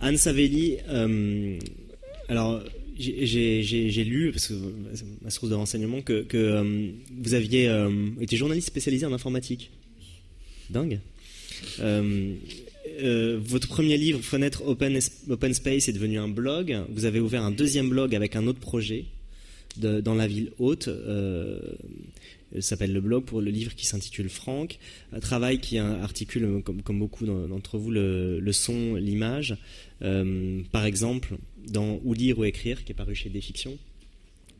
Anne Savelli, euh, alors j'ai lu, parce que ma source de renseignement, que, euh, vous aviez euh, été journaliste spécialisé en informatique. Dingue. votre premier livre, Fenêtre Open Space, est devenu un blog. Vous avez ouvert un deuxième blog avec un autre projet dans la ville haute. Euh, s'appelle le blog pour le livre qui s'intitule Franck, un travail qui articule, comme, beaucoup d'entre vous, le, son, l'image. Euh, par exemple, dans Ou lire ou écrire, qui est paru chez Desfictions.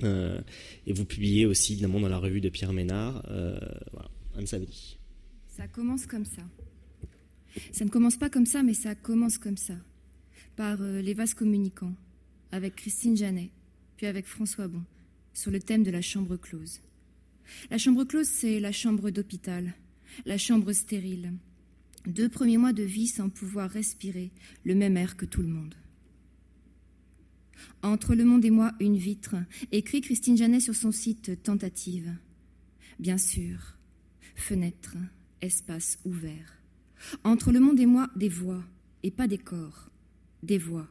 Euh, et vous publiez aussi, évidemment, dans la revue de Pierre Ménard. voilà, Anne Savelli. Ça commence comme ça. Ça ne commence pas comme ça, mais ça commence comme ça. Par les vases communicants, avec Christine Janet, puis avec François Bon, sur le thème de la chambre close. La chambre close, c'est la chambre d'hôpital, la chambre stérile. Deux premiers mois de vie sans pouvoir respirer le même air que tout le monde. Entre le monde et moi, une vitre, écrit Christine Janet sur son site Tentative. Bien sûr, fenêtre, espace ouvert. Entre le monde et moi, des voix, et pas des corps, des voix,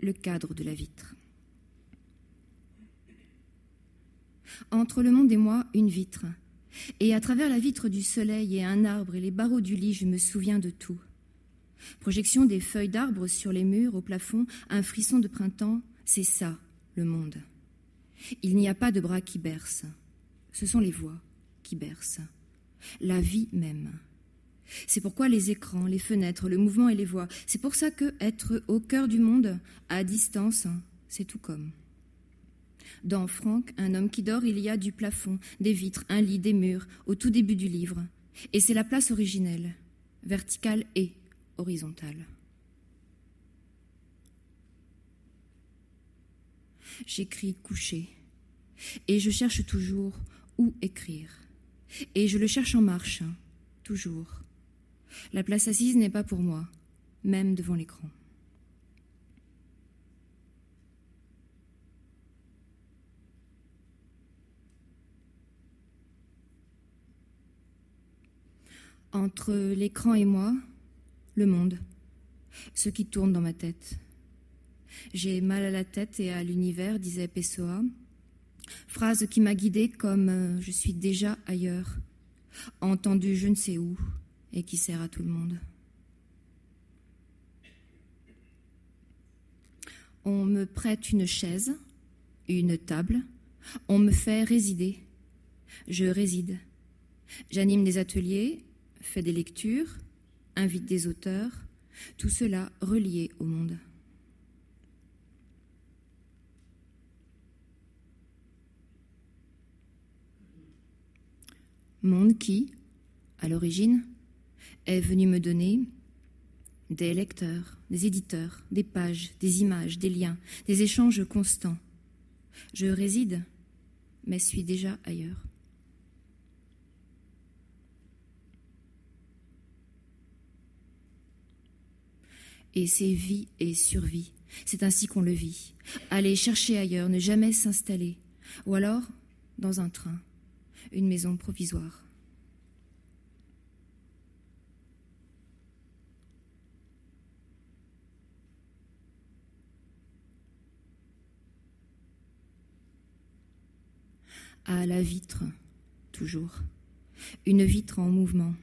le cadre de la vitre. Entre le monde et moi, une vitre. Et à travers la vitre du soleil et un arbre et les barreaux du lit, je me souviens de tout. Projection des feuilles d'arbres sur les murs, au plafond, un frisson de printemps, c'est ça, le monde. Il n'y a pas de bras qui bercent. Ce sont les voix qui bercent. La vie même. C'est pourquoi les écrans, les fenêtres, le mouvement et les voix. C'est pour ça que être au cœur du monde, à distance, c'est tout comme. Dans Franck, un homme qui dort, il y a du plafond, des vitres, un lit, des murs, au tout début du livre. Et c'est la place originelle, verticale et horizontale. J'écris couché, et je cherche toujours où écrire. Et je le cherche en marche, toujours. La place assise n'est pas pour moi, même devant l'écran. Entre l'écran et moi, le monde, ce qui tourne dans ma tête. J'ai mal à la tête et à l'univers, disait Pessoa. Phrase qui m'a guidée comme euh, je suis déjà ailleurs, entendu je ne sais où et qui sert à tout le monde. On me prête une chaise, une table, on me fait résider. Je réside. J'anime des ateliers, fait des lectures, invite des auteurs, tout cela relié au monde. Monde qui, à l'origine, est venu me donner des lecteurs, des éditeurs, des pages, des images, des liens, des échanges constants. Je réside, mais suis déjà ailleurs. Et c'est vie et survie. C'est ainsi qu'on le vit. Aller chercher ailleurs, ne jamais s'installer. Ou alors, dans un train, une maison provisoire. À la vitre, toujours. Une vitre en mouvement.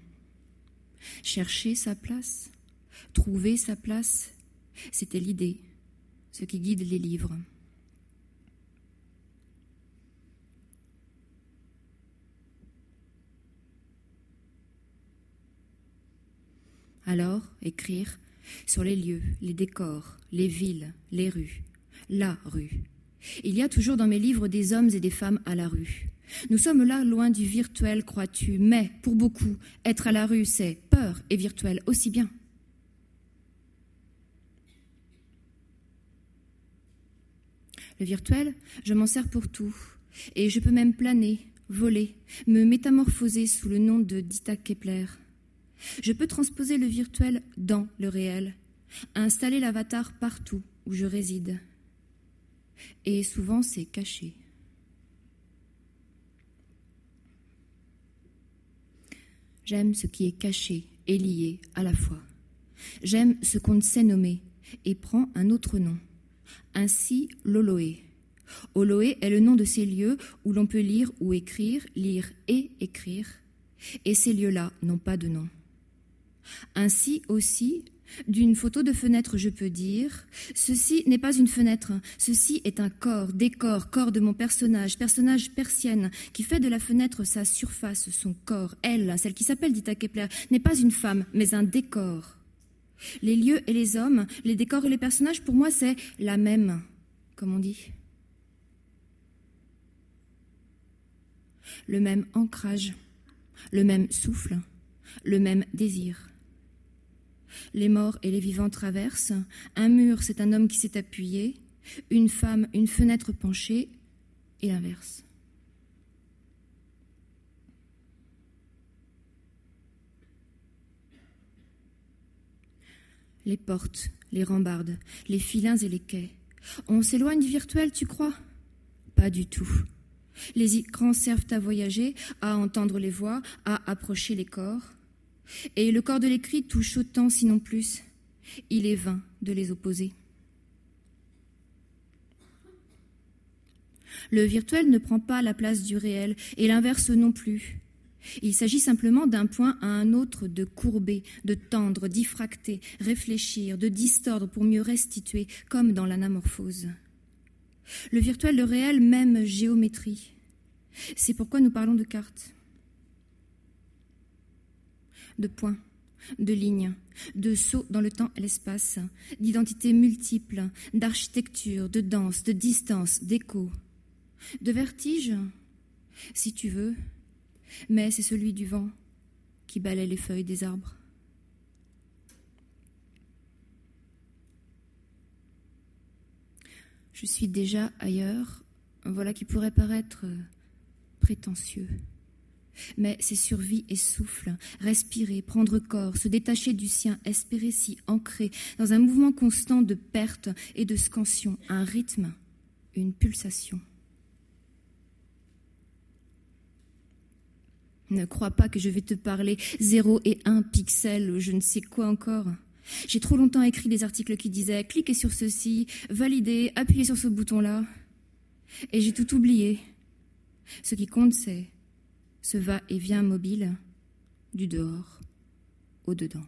Chercher sa place Trouver sa place, c'était l'idée, ce qui guide les livres. Alors, écrire sur les lieux, les décors, les villes, les rues, la rue. Il y a toujours dans mes livres des hommes et des femmes à la rue. Nous sommes là loin du virtuel, crois-tu, mais pour beaucoup, être à la rue, c'est peur et virtuel aussi bien. Le virtuel, je m'en sers pour tout. Et je peux même planer, voler, me métamorphoser sous le nom de Dita Kepler. Je peux transposer le virtuel dans le réel, installer l'avatar partout où je réside. Et souvent c'est caché. J'aime ce qui est caché et lié à la fois. J'aime ce qu'on ne sait nommer et prend un autre nom. Ainsi, l'Oloé. Oloé est le nom de ces lieux où l'on peut lire ou écrire, lire et écrire, et ces lieux-là n'ont pas de nom. Ainsi aussi, d'une photo de fenêtre, je peux dire Ceci n'est pas une fenêtre, ceci est un corps, décor, corps de mon personnage, personnage persienne, qui fait de la fenêtre sa surface, son corps. Elle, celle qui s'appelle Dita Kepler, n'est pas une femme, mais un décor. Les lieux et les hommes, les décors et les personnages, pour moi, c'est la même, comme on dit. Le même ancrage, le même souffle, le même désir. Les morts et les vivants traversent. Un mur, c'est un homme qui s'est appuyé. Une femme, une fenêtre penchée. Et l'inverse. Les portes, les rambardes, les filins et les quais. On s'éloigne du virtuel, tu crois? Pas du tout. Les écrans servent à voyager, à entendre les voix, à approcher les corps. Et le corps de l'écrit touche autant, sinon plus. Il est vain de les opposer. Le virtuel ne prend pas la place du réel, et l'inverse non plus. Il s'agit simplement d'un point à un autre de courber, de tendre, diffracter, réfléchir, de distordre pour mieux restituer, comme dans l'anamorphose. Le virtuel, le réel, même géométrie. C'est pourquoi nous parlons de cartes de points, de lignes, de sauts dans le temps et l'espace, d'identités multiples, d'architecture, de danse, de distance, d'écho, de vertige, si tu veux, mais c'est celui du vent qui balaie les feuilles des arbres. Je suis déjà ailleurs, voilà qui pourrait paraître prétentieux. Mais c'est survie et souffle, respirer, prendre corps, se détacher du sien, espérer s'y ancrer dans un mouvement constant de perte et de scansion, un rythme, une pulsation. Ne crois pas que je vais te parler zéro et un pixel, je ne sais quoi encore. J'ai trop longtemps écrit des articles qui disaient cliquez sur ceci, validez, appuyez sur ce bouton-là. Et j'ai tout oublié. Ce qui compte, c'est ce va-et-vient mobile du dehors au dedans.